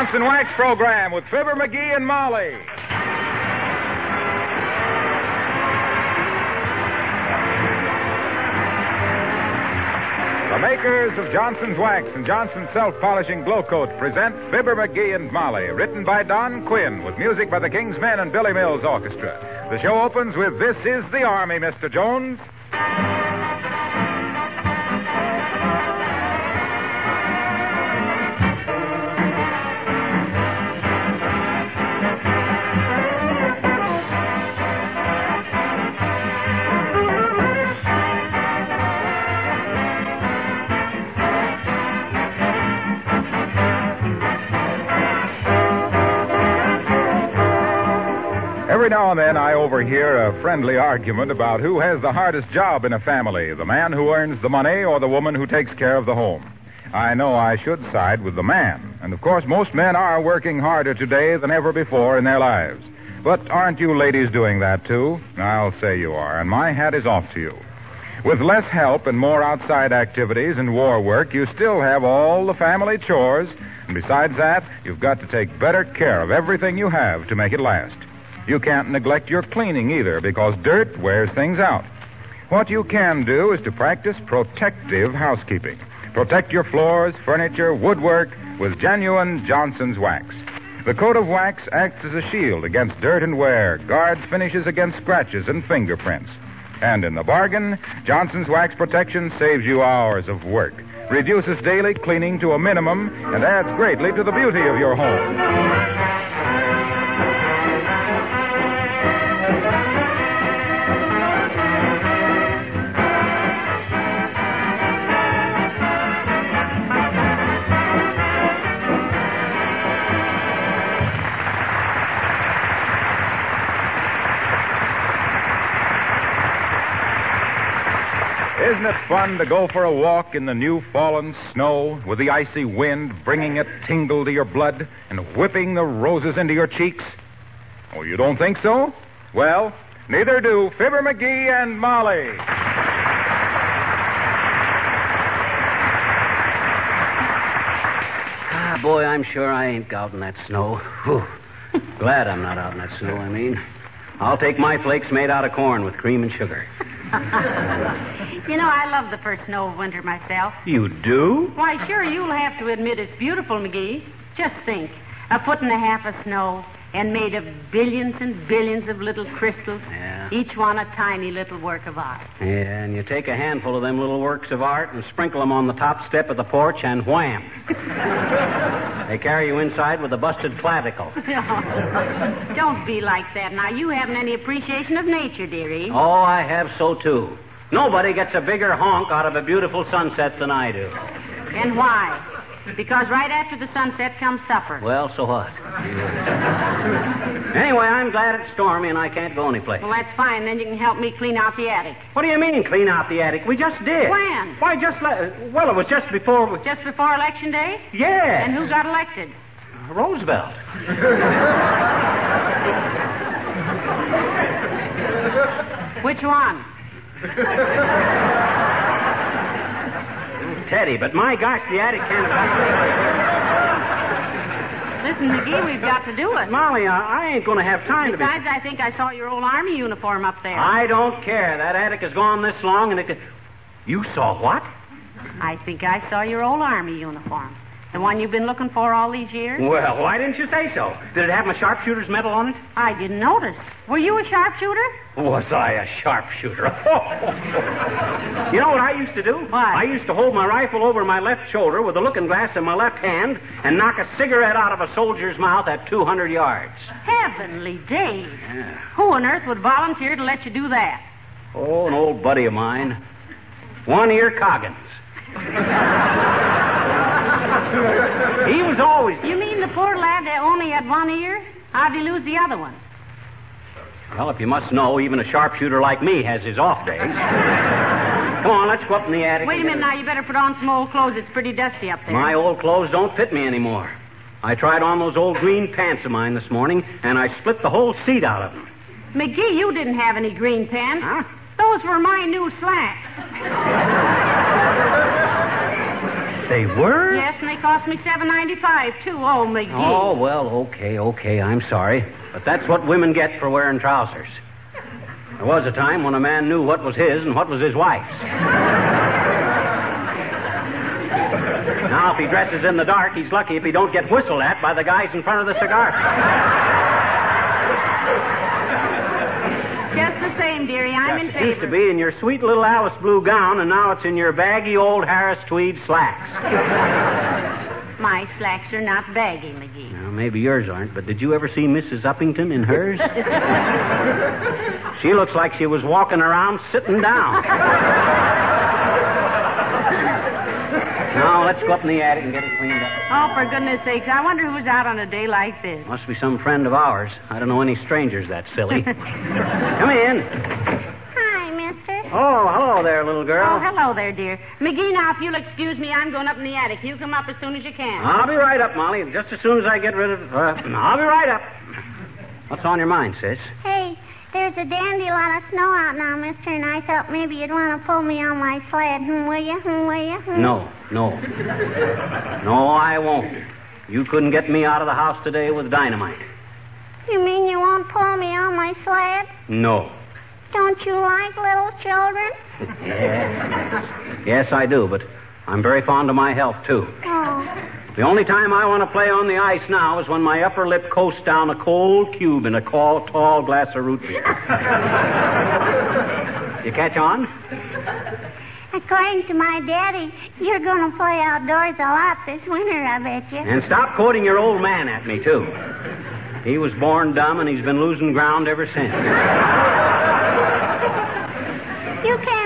Johnson Wax program with Fibber McGee and Molly. The makers of Johnson's Wax and Johnson's Self Polishing Glo-Coat present Fibber McGee and Molly, written by Don Quinn with music by the King's Men and Billy Mills Orchestra. The show opens with This is the Army, Mr. Jones. Now and then I overhear a friendly argument about who has the hardest job in a family the man who earns the money or the woman who takes care of the home. I know I should side with the man, and of course, most men are working harder today than ever before in their lives. But aren't you ladies doing that too? I'll say you are, and my hat is off to you. With less help and more outside activities and war work, you still have all the family chores, and besides that, you've got to take better care of everything you have to make it last. You can't neglect your cleaning either because dirt wears things out. What you can do is to practice protective housekeeping. Protect your floors, furniture, woodwork with genuine Johnson's wax. The coat of wax acts as a shield against dirt and wear, guards finishes against scratches and fingerprints. And in the bargain, Johnson's Wax Protection saves you hours of work, reduces daily cleaning to a minimum, and adds greatly to the beauty of your home. Fun to go for a walk in the new fallen snow with the icy wind bringing a tingle to your blood and whipping the roses into your cheeks? Oh, you don't think so? Well, neither do Fibber McGee and Molly. Ah, boy, I'm sure I ain't out in that snow. Whew. Glad I'm not out in that snow, I mean. I'll take my flakes made out of corn with cream and sugar. You know, I love the first snow of winter myself. You do? Why, sure, you'll have to admit it's beautiful, McGee. Just think a foot and a half of snow and made of billions and billions of little crystals, Yeah. Each one a tiny little work of art. Yeah, and you take a handful of them little works of art and sprinkle them on the top step of the porch, and wham! they carry you inside with a busted clavicle. Don't be like that. Now, you haven't any appreciation of nature, dearie. Oh, I have so too. Nobody gets a bigger honk out of a beautiful sunset than I do. And why? Because right after the sunset comes supper. Well, so what? anyway, I'm glad it's stormy and I can't go anyplace. Well, that's fine. Then you can help me clean out the attic. What do you mean, clean out the attic? We just did. When? Why, just le- well, it was just before. We... Just before Election Day? Yeah. And who got elected? Uh, Roosevelt. Which one? Teddy, but my gosh, the attic can't. Listen, McGee, we've got to do it. Molly, I, I ain't going to have time to be. Besides, I think I saw your old army uniform up there. I don't care. That attic has gone this long, and it. You saw what? I think I saw your old army uniform. The one you've been looking for all these years? Well, why didn't you say so? Did it have my sharpshooter's medal on it? I didn't notice. Were you a sharpshooter? Was I a sharpshooter? you know what I used to do? What? I used to hold my rifle over my left shoulder with a looking glass in my left hand and knock a cigarette out of a soldier's mouth at 200 yards. Heavenly days. Who on earth would volunteer to let you do that? Oh, an old buddy of mine. One ear Coggins. he was always. You mean the poor lad that only had one ear? How'd he lose the other one? Well, if you must know, even a sharpshooter like me has his off days. Come on, let's go up in the attic. Wait a minute now. You better put on some old clothes. It's pretty dusty up there. My old clothes don't fit me anymore. I tried on those old green pants of mine this morning, and I split the whole seat out of them. McGee, you didn't have any green pants. Huh? Those were my new slacks. They were? Yes, and they cost me seven ninety five too. Oh, McGee. Oh, well, okay, okay. I'm sorry. But that's what women get for wearing trousers. There was a time when a man knew what was his and what was his wife's. now, if he dresses in the dark, he's lucky if he don't get whistled at by the guys in front of the cigar Just dearie. I'm in It favor. used to be in your sweet little Alice blue gown, and now it's in your baggy old Harris tweed slacks. My slacks are not baggy, McGee. Now, maybe yours aren't, but did you ever see Mrs. Uppington in hers? she looks like she was walking around sitting down. now, let's go up in the attic and get it cleaned up. Oh, for goodness sakes, I wonder who's out on a day like this. Must be some friend of ours. I don't know any strangers that silly. Come in. Hi, mister. Oh, hello there, little girl. Oh, hello there, dear. McGee, now, if you'll excuse me, I'm going up in the attic. You come up as soon as you can. I'll be right up, Molly. Just as soon as I get rid of. Uh, I'll be right up. What's on your mind, sis? Hey, there's a dandy lot of snow out now, mister, and I thought maybe you'd want to pull me on my sled. Hmm, will you? Hmm, will you? Hmm. No, no. No, I won't. You couldn't get me out of the house today with dynamite. You mean you won't pull me on my sled? No. Don't you like little children? Yes. Yes, I do, but I'm very fond of my health, too. Oh. The only time I want to play on the ice now is when my upper lip coasts down a cold cube in a tall, tall glass of root beer. you catch on? According to my daddy, you're going to play outdoors a lot this winter, I bet you. And stop quoting your old man at me, too. He was born dumb, and he's been losing ground ever since.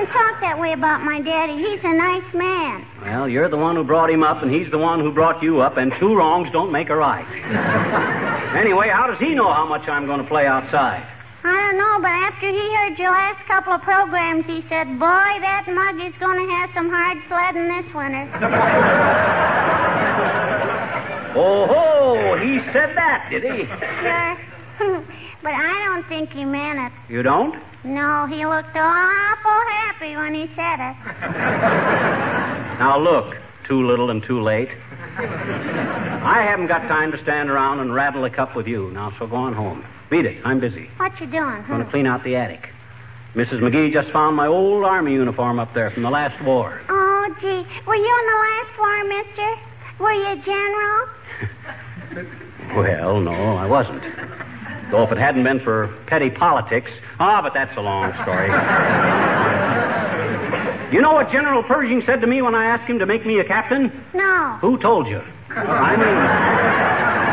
Can't talk that way about my daddy. He's a nice man. Well, you're the one who brought him up, and he's the one who brought you up, and two wrongs don't make a right. anyway, how does he know how much I'm going to play outside? I don't know, but after he heard your last couple of programs, he said, Boy, that mug is going to have some hard sledding this winter. Oh, ho! He said that, did he? Sure. but I don't think he meant it. You don't? No, he looked awful happy when he said it. Now, look, too little and too late. I haven't got time to stand around and rattle a cup with you. Now, so go on home. Beat it. I'm busy. What you doing? I'm going to clean out the attic. Mrs. McGee just found my old army uniform up there from the last war. Oh, gee. Were you in the last war, mister? Were you a general? Well, no, I wasn't. Though if it hadn't been for petty politics. Ah, but that's a long story. you know what General Pershing said to me when I asked him to make me a captain? No. Who told you? I mean.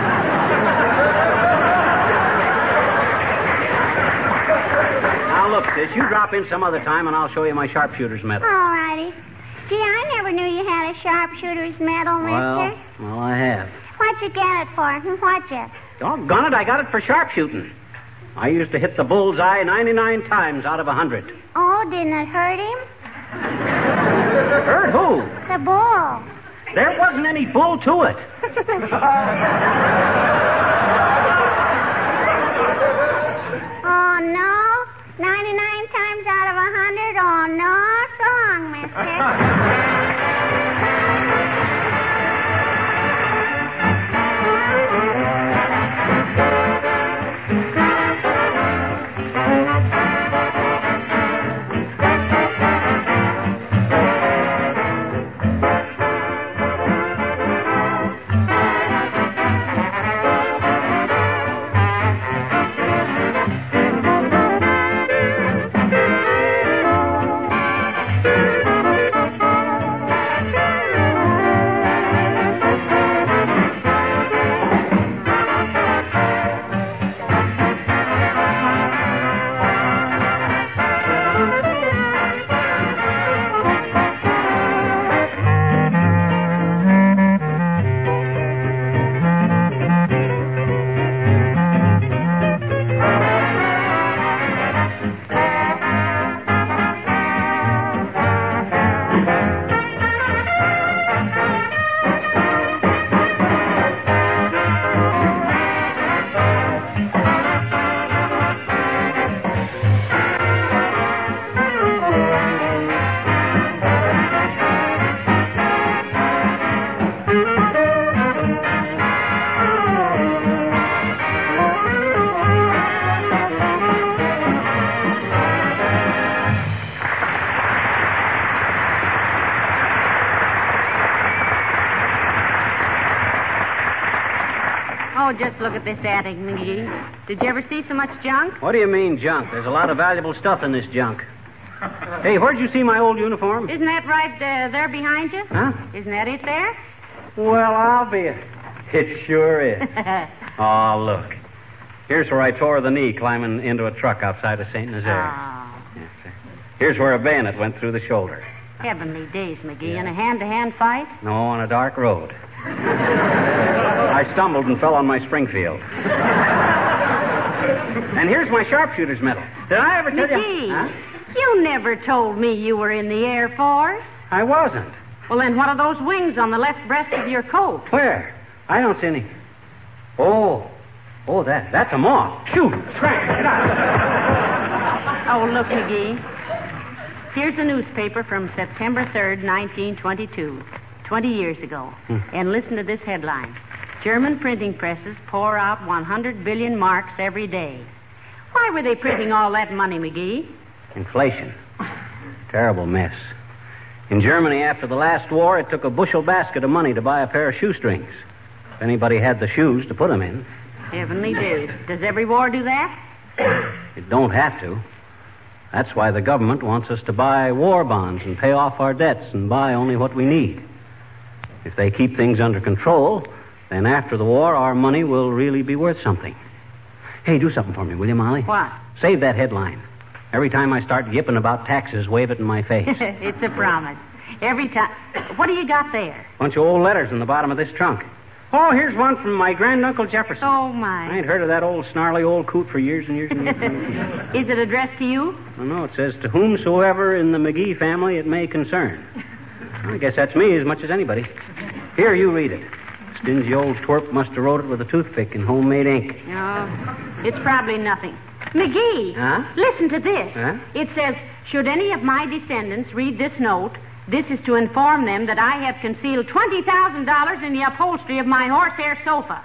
now, look, sis, you drop in some other time and I'll show you my sharpshooter's medal. All righty. Gee, I never knew you had a sharpshooter's medal, Well, mister. well, I have. What'd you get it for? What'd you? Doggone it, I got it for sharpshooting. I used to hit the bullseye 99 times out of a 100. Oh, didn't it hurt him? Hurt who? The bull. There wasn't any bull to it. Oh, just look at this attic, McGee. Did you ever see so much junk? What do you mean, junk? There's a lot of valuable stuff in this junk. Hey, where'd you see my old uniform? Isn't that right uh, there behind you? Huh? Isn't that it there? Well, I'll be. It sure is. oh, look. Here's where I tore the knee climbing into a truck outside of St. Nazaire. oh, Yes, sir. Here's where a bayonet went through the shoulder. heavenly days, McGee. In a hand-to-hand fight? No, on a dark road. I stumbled and fell on my Springfield. and here's my sharpshooter's medal. Did I ever tell McGee, you? Huh? you never told me you were in the Air Force. I wasn't. Well, then what are those wings on the left breast of your coat? Where? I don't see any. Oh. Oh, that. That's a moth. Shoot. Scratch. Get out. Oh, look, McGee. Here's a newspaper from September 3rd, 1922, 20 years ago. Hmm. And listen to this headline German printing presses pour out 100 billion marks every day. Why were they printing all that money, McGee? Inflation. Terrible mess. In Germany, after the last war, it took a bushel basket of money to buy a pair of shoestrings. If anybody had the shoes to put them in, Heavenly days. Does every war do that? it don't have to. That's why the government wants us to buy war bonds and pay off our debts and buy only what we need. If they keep things under control, then after the war, our money will really be worth something. Hey, do something for me, will you, Molly? What? Save that headline. Every time I start yipping about taxes, wave it in my face. it's a promise. Every time. What do you got there? Bunch of old letters in the bottom of this trunk. Oh, here's one from my granduncle Jefferson. Oh, my. I ain't heard of that old snarly old coot for years and years and years. Is it addressed to you? oh, no, it says, to whomsoever in the McGee family it may concern. I guess that's me as much as anybody. Here, you read it. Stingy old twerp must have wrote it with a toothpick in homemade ink. No, it's probably nothing. McGee, Huh? listen to this. Huh? It says, Should any of my descendants read this note, this is to inform them that I have concealed $20,000 in the upholstery of my horsehair sofa.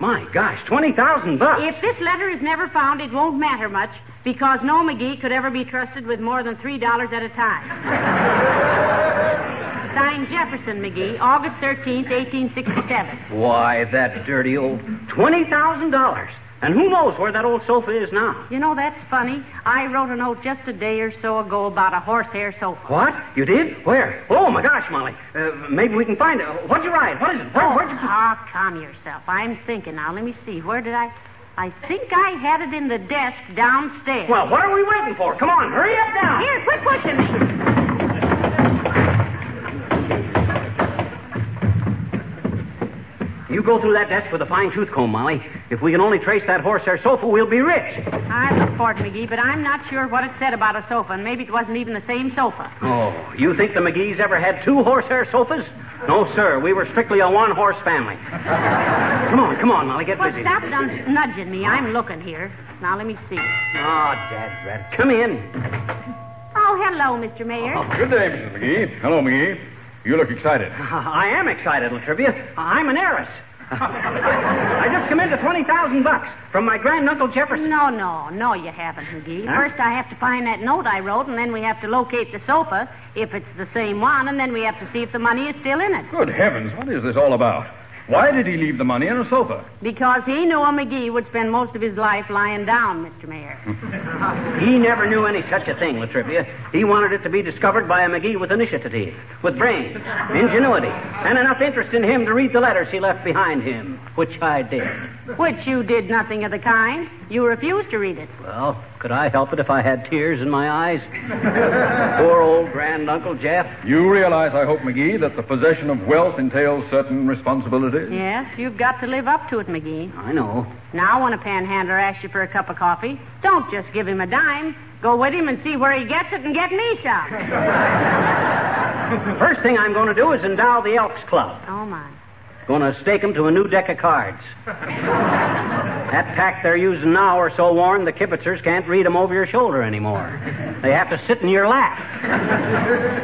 My gosh, 20,000 bucks. If this letter is never found, it won't matter much because no McGee could ever be trusted with more than $3 at a time. Signed Jefferson McGee, August 13th, 1867. Why, that dirty old $20,000. And who knows where that old sofa is now? You know, that's funny. I wrote a note just a day or so ago about a horsehair sofa. What? You did? Where? Oh, my gosh, Molly. Uh, maybe we can find it. What'd you write? What is it? Where, oh, where'd you... ah, calm yourself. I'm thinking now. Let me see. Where did I? I think I had it in the desk downstairs. Well, what are we waiting for? Come on, hurry up now. Here, quit pushing me. Go through that desk with a fine tooth comb, Molly. If we can only trace that horsehair sofa, we'll be rich. I look for it, McGee, but I'm not sure what it said about a sofa, and maybe it wasn't even the same sofa. Oh, you think the McGees ever had two horsehair sofas? No, sir. We were strictly a one-horse family. come on, come on, Molly. Get Well, busy. stop dun- nudging me. I'm looking here. Now, let me see. Oh, Dad, Red. Come in. Oh, hello, Mr. Mayor. Oh, Good day, Mrs. McGee. Hello, McGee. You look excited. I am excited, Latrivia. I'm an heiress. I just come into 20,000 bucks from my granduncle Jefferson. No, no, no, you haven't, McGee. Huh? First, I have to find that note I wrote, and then we have to locate the sofa, if it's the same one, and then we have to see if the money is still in it. Good heavens, what is this all about? Why did he leave the money on a sofa? Because he knew a McGee would spend most of his life lying down, Mr. Mayor. He never knew any such a thing, Latrivia. He wanted it to be discovered by a McGee with initiative, with brains, ingenuity, and enough interest in him to read the letters he left behind him, which I did. Which you did nothing of the kind. You refused to read it. Well, could I help it if I had tears in my eyes? Poor old granduncle Jeff. You realize, I hope, McGee, that the possession of wealth entails certain responsibilities? Yes, you've got to live up to it, McGee. I know. Now, when a panhandler asks you for a cup of coffee, don't just give him a dime. Go with him and see where he gets it and get me some. First thing I'm going to do is endow the Elks Club. Oh, my. Going to stake stake 'em to a new deck of cards. that pack they're using now are so worn the kibitzers can't read 'em over your shoulder anymore. They have to sit in your lap.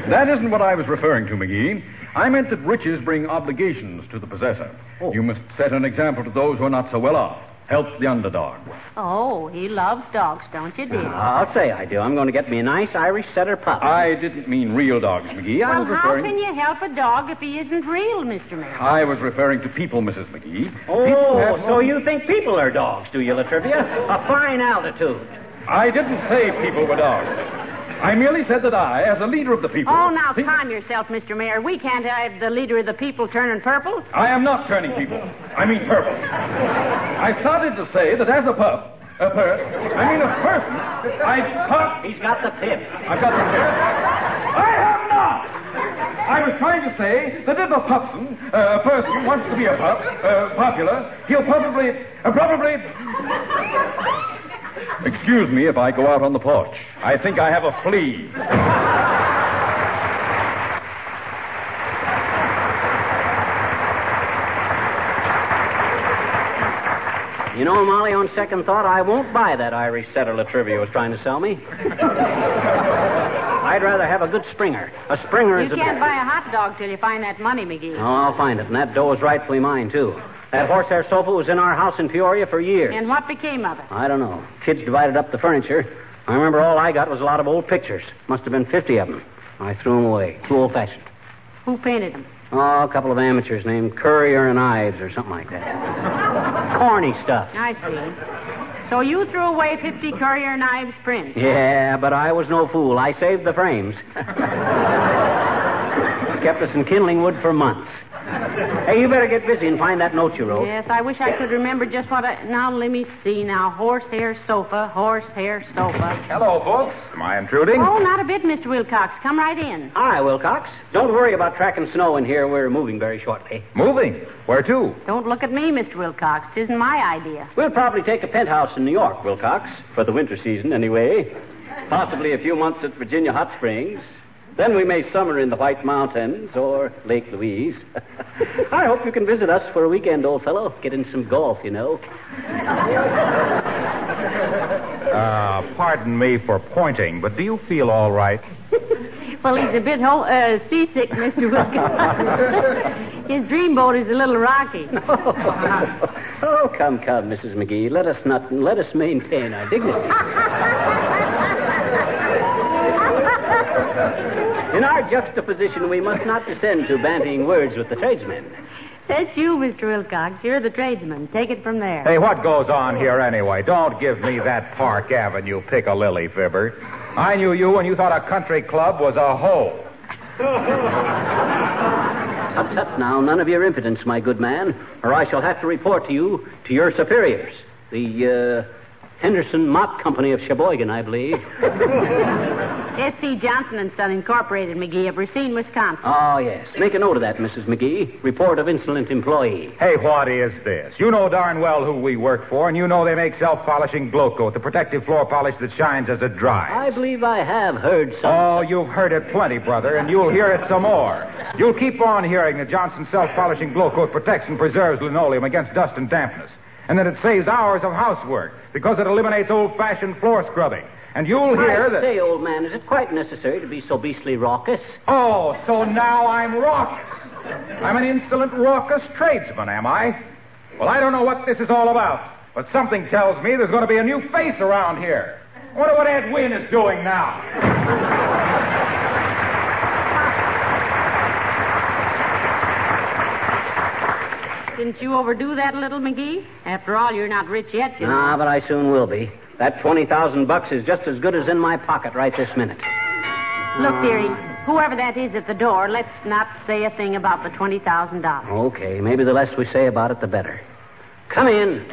That isn't what I was referring to, McGee. I meant that riches bring obligations to the possessor. Oh. You must set an example to those who are not so well off. Help the underdog. Oh, he loves dogs, don't you, dear? Ah, I'll say I do. I'm going to get me a nice Irish setter pup. I didn't mean real dogs, McGee. I well, was how can you help a dog if he isn't real, Mr. Mayor? I was referring to people, Mrs. McGee. Oh, people have so So you think people are dogs, do you, Latrivia? A fine altitude. I didn't say people were dogs. I merely said that I, as a leader of the people. Oh, now think- calm yourself, Mr. Mayor. We can't have the leader of the people turning purple. I am not turning people. I mean purple. I started to say that as a pup, a per, I mean a person, I thought He's got the pip. I've got the tip. I have not. I was trying to say that if a pupson, uh, a person wants to be a pup, uh, popular, he'll probably, uh, probably. Excuse me if I go out on the porch. I think I have a flea. You know, Molly, on second thought, I won't buy that Irish setter Latrivia was trying to sell me. I'd rather have a good Springer. A Springer You is a. can't buy a hot dog till you find that money, McGee. Oh, I'll find it, and that dough is rightfully mine, too. That horsehair sofa was in our house in Peoria for years. And what became of it? I don't know. Kids divided up the furniture. I remember all I got was a lot of old pictures. Must have been 50 of them. I threw them away. Too old fashioned. Who painted them? Oh, a couple of amateurs named Currier and Ives or something like that. Corny stuff. I see. So you threw away 50 Currier Ives prints. Yeah, but I was no fool. I saved the frames. Kept us in kindling wood for months. Hey, you better get busy and find that note you wrote. Yes, I wish I could remember just what I. Now, let me see now. Horsehair sofa, horsehair sofa. Hello, folks. Am I intruding? Oh, not a bit, Mr. Wilcox. Come right in. Hi, Wilcox. Don't worry about tracking snow in here. We're moving very shortly. Moving. Where to? Don't look at me, Mr. Wilcox. It isn't my idea. We'll probably take a penthouse in New York, Wilcox, for the winter season anyway. Possibly a few months at Virginia Hot Springs. Then we may summer in the White Mountains or Lake Louise. I hope you can visit us for a weekend, old fellow. Get in some golf, you know. Uh, pardon me for pointing, but do you feel all right? Well, he's a bit ho- uh, seasick, Mr. Wilcox. His dreamboat is a little rocky. oh, come, come, Mrs. McGee. Let us not let us maintain our dignity. In our juxtaposition, we must not descend to bandying words with the tradesmen. That's you, Mr. Wilcox. You're the tradesman. Take it from there. Hey, what goes on here anyway? Don't give me that Park Avenue piccalilli fibber. I knew you when you thought a country club was a hole. Tut tut now, none of your impudence, my good man, or I shall have to report to you to your superiors. The uh, Henderson Mott Company of Sheboygan, I believe. S.C. Johnson and Son Incorporated, McGee, of Racine, Wisconsin. Oh, yes. Make a note of that, Mrs. McGee. Report of insolent employee. Hey, what is this? You know darn well who we work for, and you know they make self-polishing glow coat, the protective floor polish that shines as it dries. I believe I have heard some. Oh, you've heard it plenty, brother, and you'll hear it some more. You'll keep on hearing that Johnson self-polishing glow coat protects and preserves linoleum against dust and dampness, and that it saves hours of housework because it eliminates old-fashioned floor scrubbing. And you'll hear I that. say, old man, is it quite necessary to be so beastly raucous? Oh, so now I'm raucous. I'm an insolent, raucous tradesman, am I? Well, I don't know what this is all about, but something tells me there's going to be a new face around here. I wonder what Ed Wynn is doing now. Didn't you overdo that a little, McGee? After all, you're not rich yet, you know. Ah, but I soon will be. That 20,000 bucks is just as good as in my pocket right this minute. Look, dearie, whoever that is at the door, let's not say a thing about the $20,000. Okay, maybe the less we say about it, the better. Come in.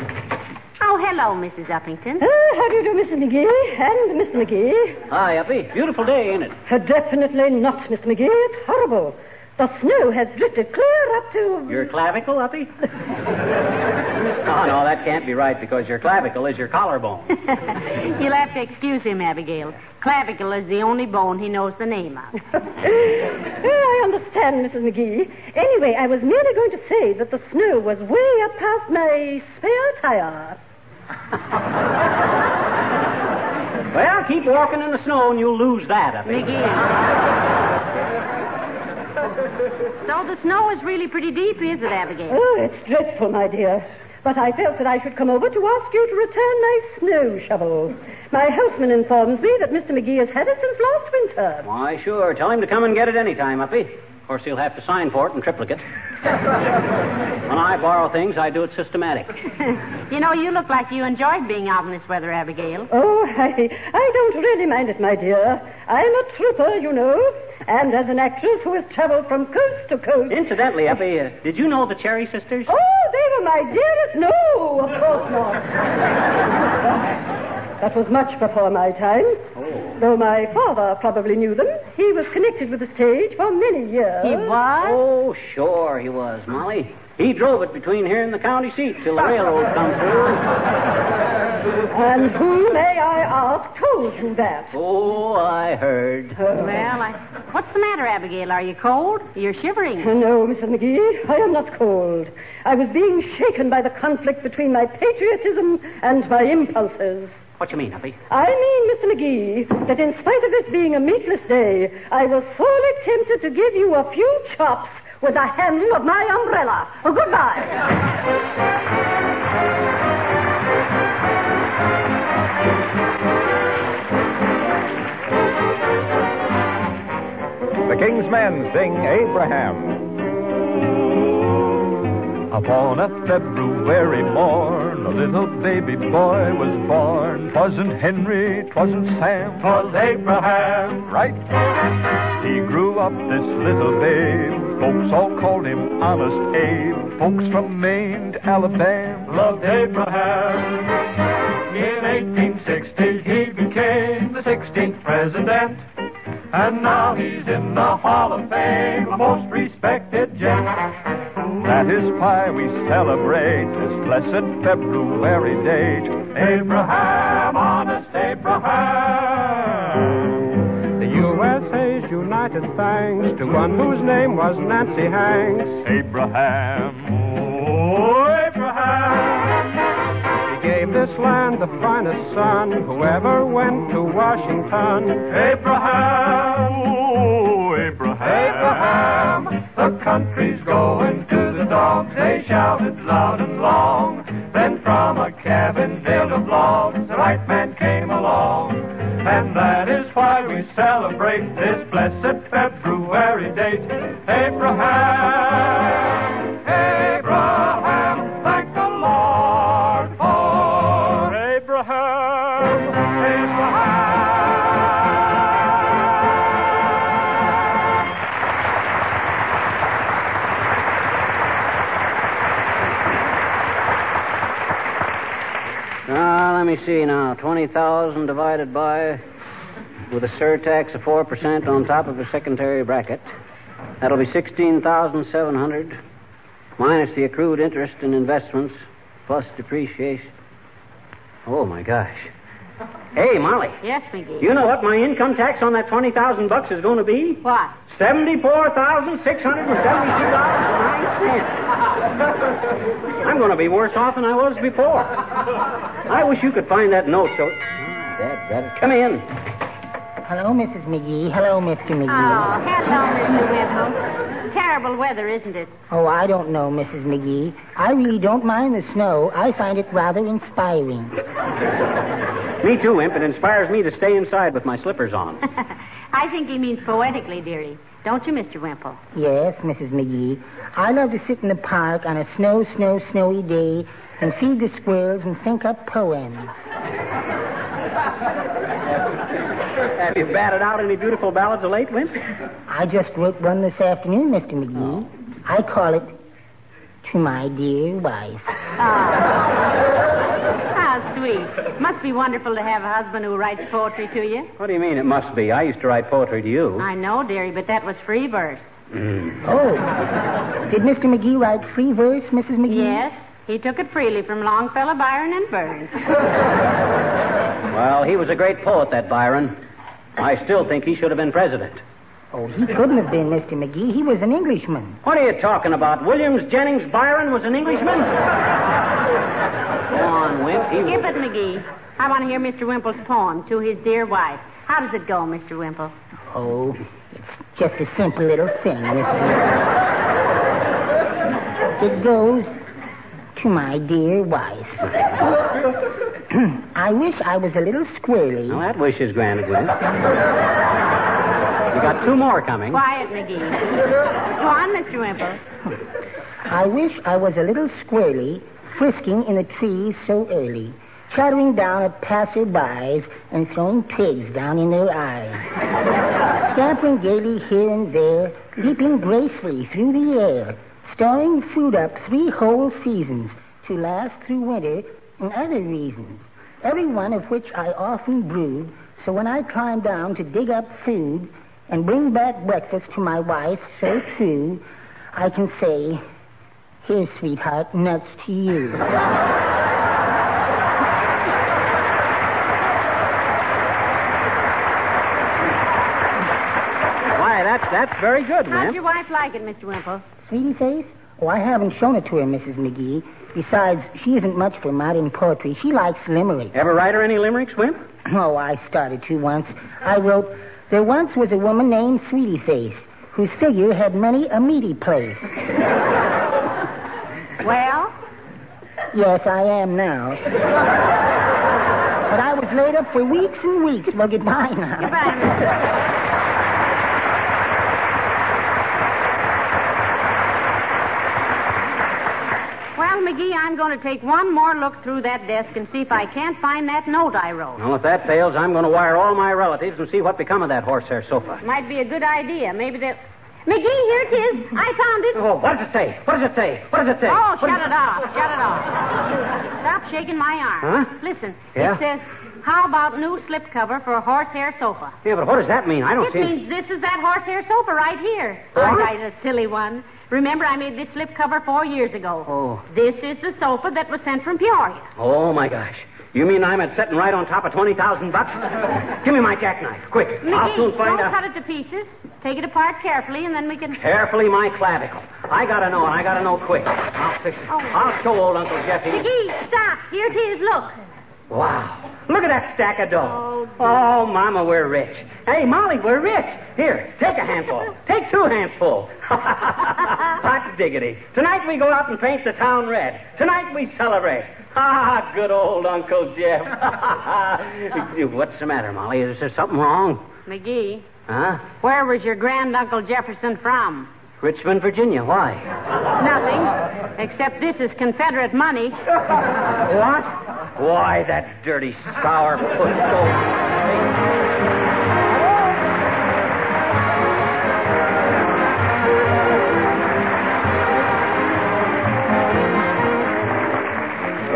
Oh, hello, Mrs. Uppington. Ah, how do you do, Mrs. McGee? And Miss McGee? Hi, Uppy. Beautiful day, ain't it? Uh, definitely not, Miss McGee. It's horrible. The snow has drifted clear up to. Your clavicle, Uppy? oh, no, that can't be right because your clavicle is your collarbone. You'll have to excuse him, Abigail. Clavicle is the only bone he knows the name of. I understand, Mrs. McGee. Anyway, I was merely going to say that the snow was way up past my spare tire. well, keep walking in the snow and you'll lose that, Uppy. McGee. So the snow is really pretty deep, is it, Abigail? Oh, it's dreadful, my dear. But I felt that I should come over to ask you to return my snow shovel. My houseman informs me that Mr. McGee has had it since last winter. Why, sure. Tell him to come and get it any time, Uppy. Of course, he'll have to sign for it in triplicate. When I borrow things, I do it systematic. you know, you look like you enjoyed being out in this weather, Abigail. Oh, I, I don't really mind it, my dear. I'm a trooper, you know, and as an actress who has traveled from coast to coast. Incidentally, Effie, uh, did you know the Cherry Sisters? Oh, they were my dearest. No, of course not. That was much before my time. Oh. Though my father probably knew them. He was connected with the stage for many years. He was? Oh, sure he was, Molly. He drove it between here and the county seat till the railroad come through. And who, may I ask, told you that? Oh, I heard. Uh, Well, I... what's the matter, Abigail? Are you cold? You're shivering. No, Mrs. McGee, I am not cold. I was being shaken by the conflict between my patriotism and my impulses. What do you mean, Effie? I mean, Mr. McGee, that in spite of this being a meatless day, I was sorely tempted to give you a few chops with the handle of my umbrella. Oh, goodbye. King's Men sing Abraham. Upon a February morn, a little baby boy was born. Twasn't Henry, twasn't Sam, twas Abraham, right? He grew up this little babe. Folks all called him Honest Abe. Folks from Maine to Alabama loved Abraham. In 1860, he became the 16th president. And now he's in the Hall of Fame, a most respected gent. That is why we celebrate this blessed February date. Abraham, honest Abraham. The USA's united thanks to one whose name was Nancy Hanks. Abraham, oh, gave this land the finest son who ever went to Washington. Abraham, Thousand divided by, with a surtax of 4% on top of a secondary bracket, that'll be 16,700 minus the accrued interest in investments plus depreciation. Oh, my gosh. Hey, Molly. Yes, McGee. You know what my income tax on that 20000 bucks is going to be? What? $74,672.09. I'm going to be worse off than I was before. I wish you could find that note so. Dad, Dad, come in. Hello, Mrs. McGee. Hello, Mr. McGee. Oh, hello, Mr. Wimple. Terrible weather, isn't it? Oh, I don't know, Mrs. McGee. I really don't mind the snow. I find it rather inspiring. Me too, Imp. It inspires me to stay inside with my slippers on. I think he means poetically, dearie. Don't you, Mr. Wimple? Yes, Mrs. McGee. I love to sit in the park on a snow, snow, snowy day and feed the squirrels and think up poems. Have you batted out any beautiful ballads of late, Wimp? I just wrote one this afternoon, Mr. McGee. Oh. I call it To My Dear Wife. How sweet. Must be wonderful to have a husband who writes poetry to you. What do you mean it must be? I used to write poetry to you. I know, dearie, but that was free verse. Mm. Oh. Did Mr. McGee write free verse, Mrs. McGee? Yes, he took it freely from Longfellow, Byron, and Burns. Well, he was a great poet, that Byron. I still think he should have been president. Oh, he couldn't have been, Mr. McGee. He was an Englishman. What are you talking about? Williams Jennings Byron was an Englishman? Go on, Wimp. He Skip it, McGee. I want to hear Mr. Wimple's poem, To His Dear Wife. How does it go, Mr. Wimple? Oh, it's just a simple little thing, Mr. It goes to my dear wife. I wish I was a little squirrely. Well, that wish is granted, Wimp. You got two more coming. Quiet, McGee. Go on, Mr. Wimple. I wish I was a little squirrely, frisking in the trees so early, chattering down at passerbys and throwing twigs down in their eyes, scampering gaily here and there, leaping gracefully through the air, storing food up three whole seasons to last through winter and other reasons, every one of which I often brood, so when I climb down to dig up food and bring back breakfast to my wife so true, I can say, here, sweetheart, nuts to you. Why, that's, that's very good, How'd your wife like it, Mr. Wimple? Sweetie face? Oh, I haven't shown it to her, Mrs. McGee. Besides, she isn't much for modern poetry. She likes limerick. Ever write her any limericks, Wimp? Oh, I started to once. I wrote, There once was a woman named Sweetie Face, whose figure had many a meaty place. Well, Yes, I am now. but I was laid up for weeks and weeks. Well, goodbye now. goodbye, Mr. Well, McGee, I'm going to take one more look through that desk and see if I can't find that note I wrote. Well, if that fails, I'm going to wire all my relatives and see what become of that horsehair sofa. Might be a good idea. Maybe they'll. McGee, here it is. I found it. Oh, what does it say? What does it say? What does it say? Oh, What shut it off. Shut it off. Stop shaking my arm. Huh? Listen, Yeah? it says, how about new slipcover for a horsehair sofa? Yeah, but what does that mean? I don't It see. means this is that horsehair sofa right here. Uh-huh. All right, a silly one. Remember, I made this slipcover four years ago. Oh. This is the sofa that was sent from Peoria. Oh, my gosh. You mean I'm at sitting right on top of 20,000 bucks? Give me my jackknife, quick. I'll McGee, soon find don't out. cut it to pieces. Take it apart carefully, and then we can. Carefully, my clavicle. I gotta know, and I gotta know quick. I'll fix it. Oh. I'll show old Uncle Jeffy. McGee, stop. Here it is. Look. Wow. Look at that stack of dough. Oh, Oh, Mama, we're rich. Hey, Molly, we're rich. Here, take a handful. Take two handsful. Hot diggity. Tonight we go out and paint the town red. Tonight we celebrate. Ah, good old Uncle Jeff. What's the matter, Molly? Is there something wrong? McGee, Huh? where was your grand Uncle Jefferson from? Richmond, Virginia. Why? Nothing. Except this is Confederate money. What? Why, that dirty, sour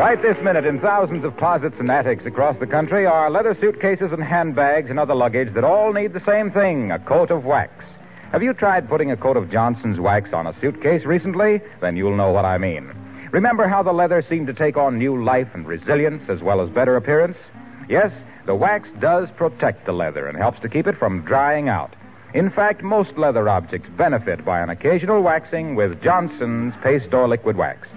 Right this minute, in thousands of closets and attics across the country, are leather suitcases and handbags and other luggage that all need the same thing a coat of wax. Have you tried putting a coat of Johnson's wax on a suitcase recently? Then you'll know what I mean. Remember how the leather seemed to take on new life and resilience as well as better appearance? Yes, the wax does protect the leather and helps to keep it from drying out. In fact, most leather objects benefit by an occasional waxing with Johnson's paste or liquid wax.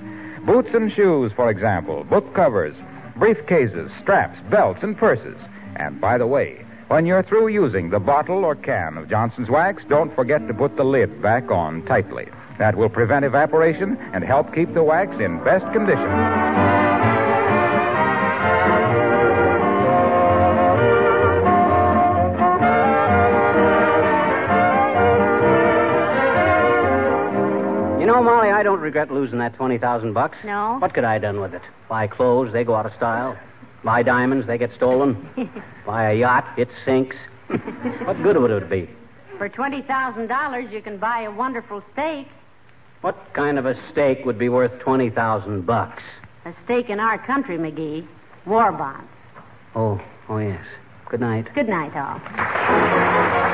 Boots and shoes, for example, book covers, briefcases, straps, belts, and purses. And by the way, when you're through using the bottle or can of Johnson's wax, don't forget to put the lid back on tightly. That will prevent evaporation and help keep the wax in best condition. Know, Molly, I don't regret losing that 20,000 bucks. No? What could I have done with it? Buy clothes, they go out of style. Buy diamonds, they get stolen. Buy a yacht, it sinks. what good would it be? For $20,000, you can buy a wonderful steak. What kind of a steak would be worth 20,000 bucks? A steak in our country, McGee. War bonds. Oh, oh yes. Good night. Good night, all.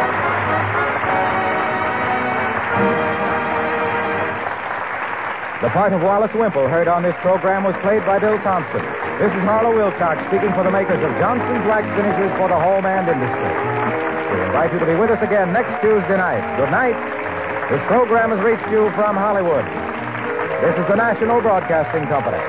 The part of Wallace Wimple heard on this program was played by Bill Thompson. This is Harlow Wilcox speaking for the makers of Johnson's Wax Finishes for the home and industry. We invite you to be with us again next Tuesday night. Good night. This program has reached you from Hollywood. This is the National Broadcasting Company.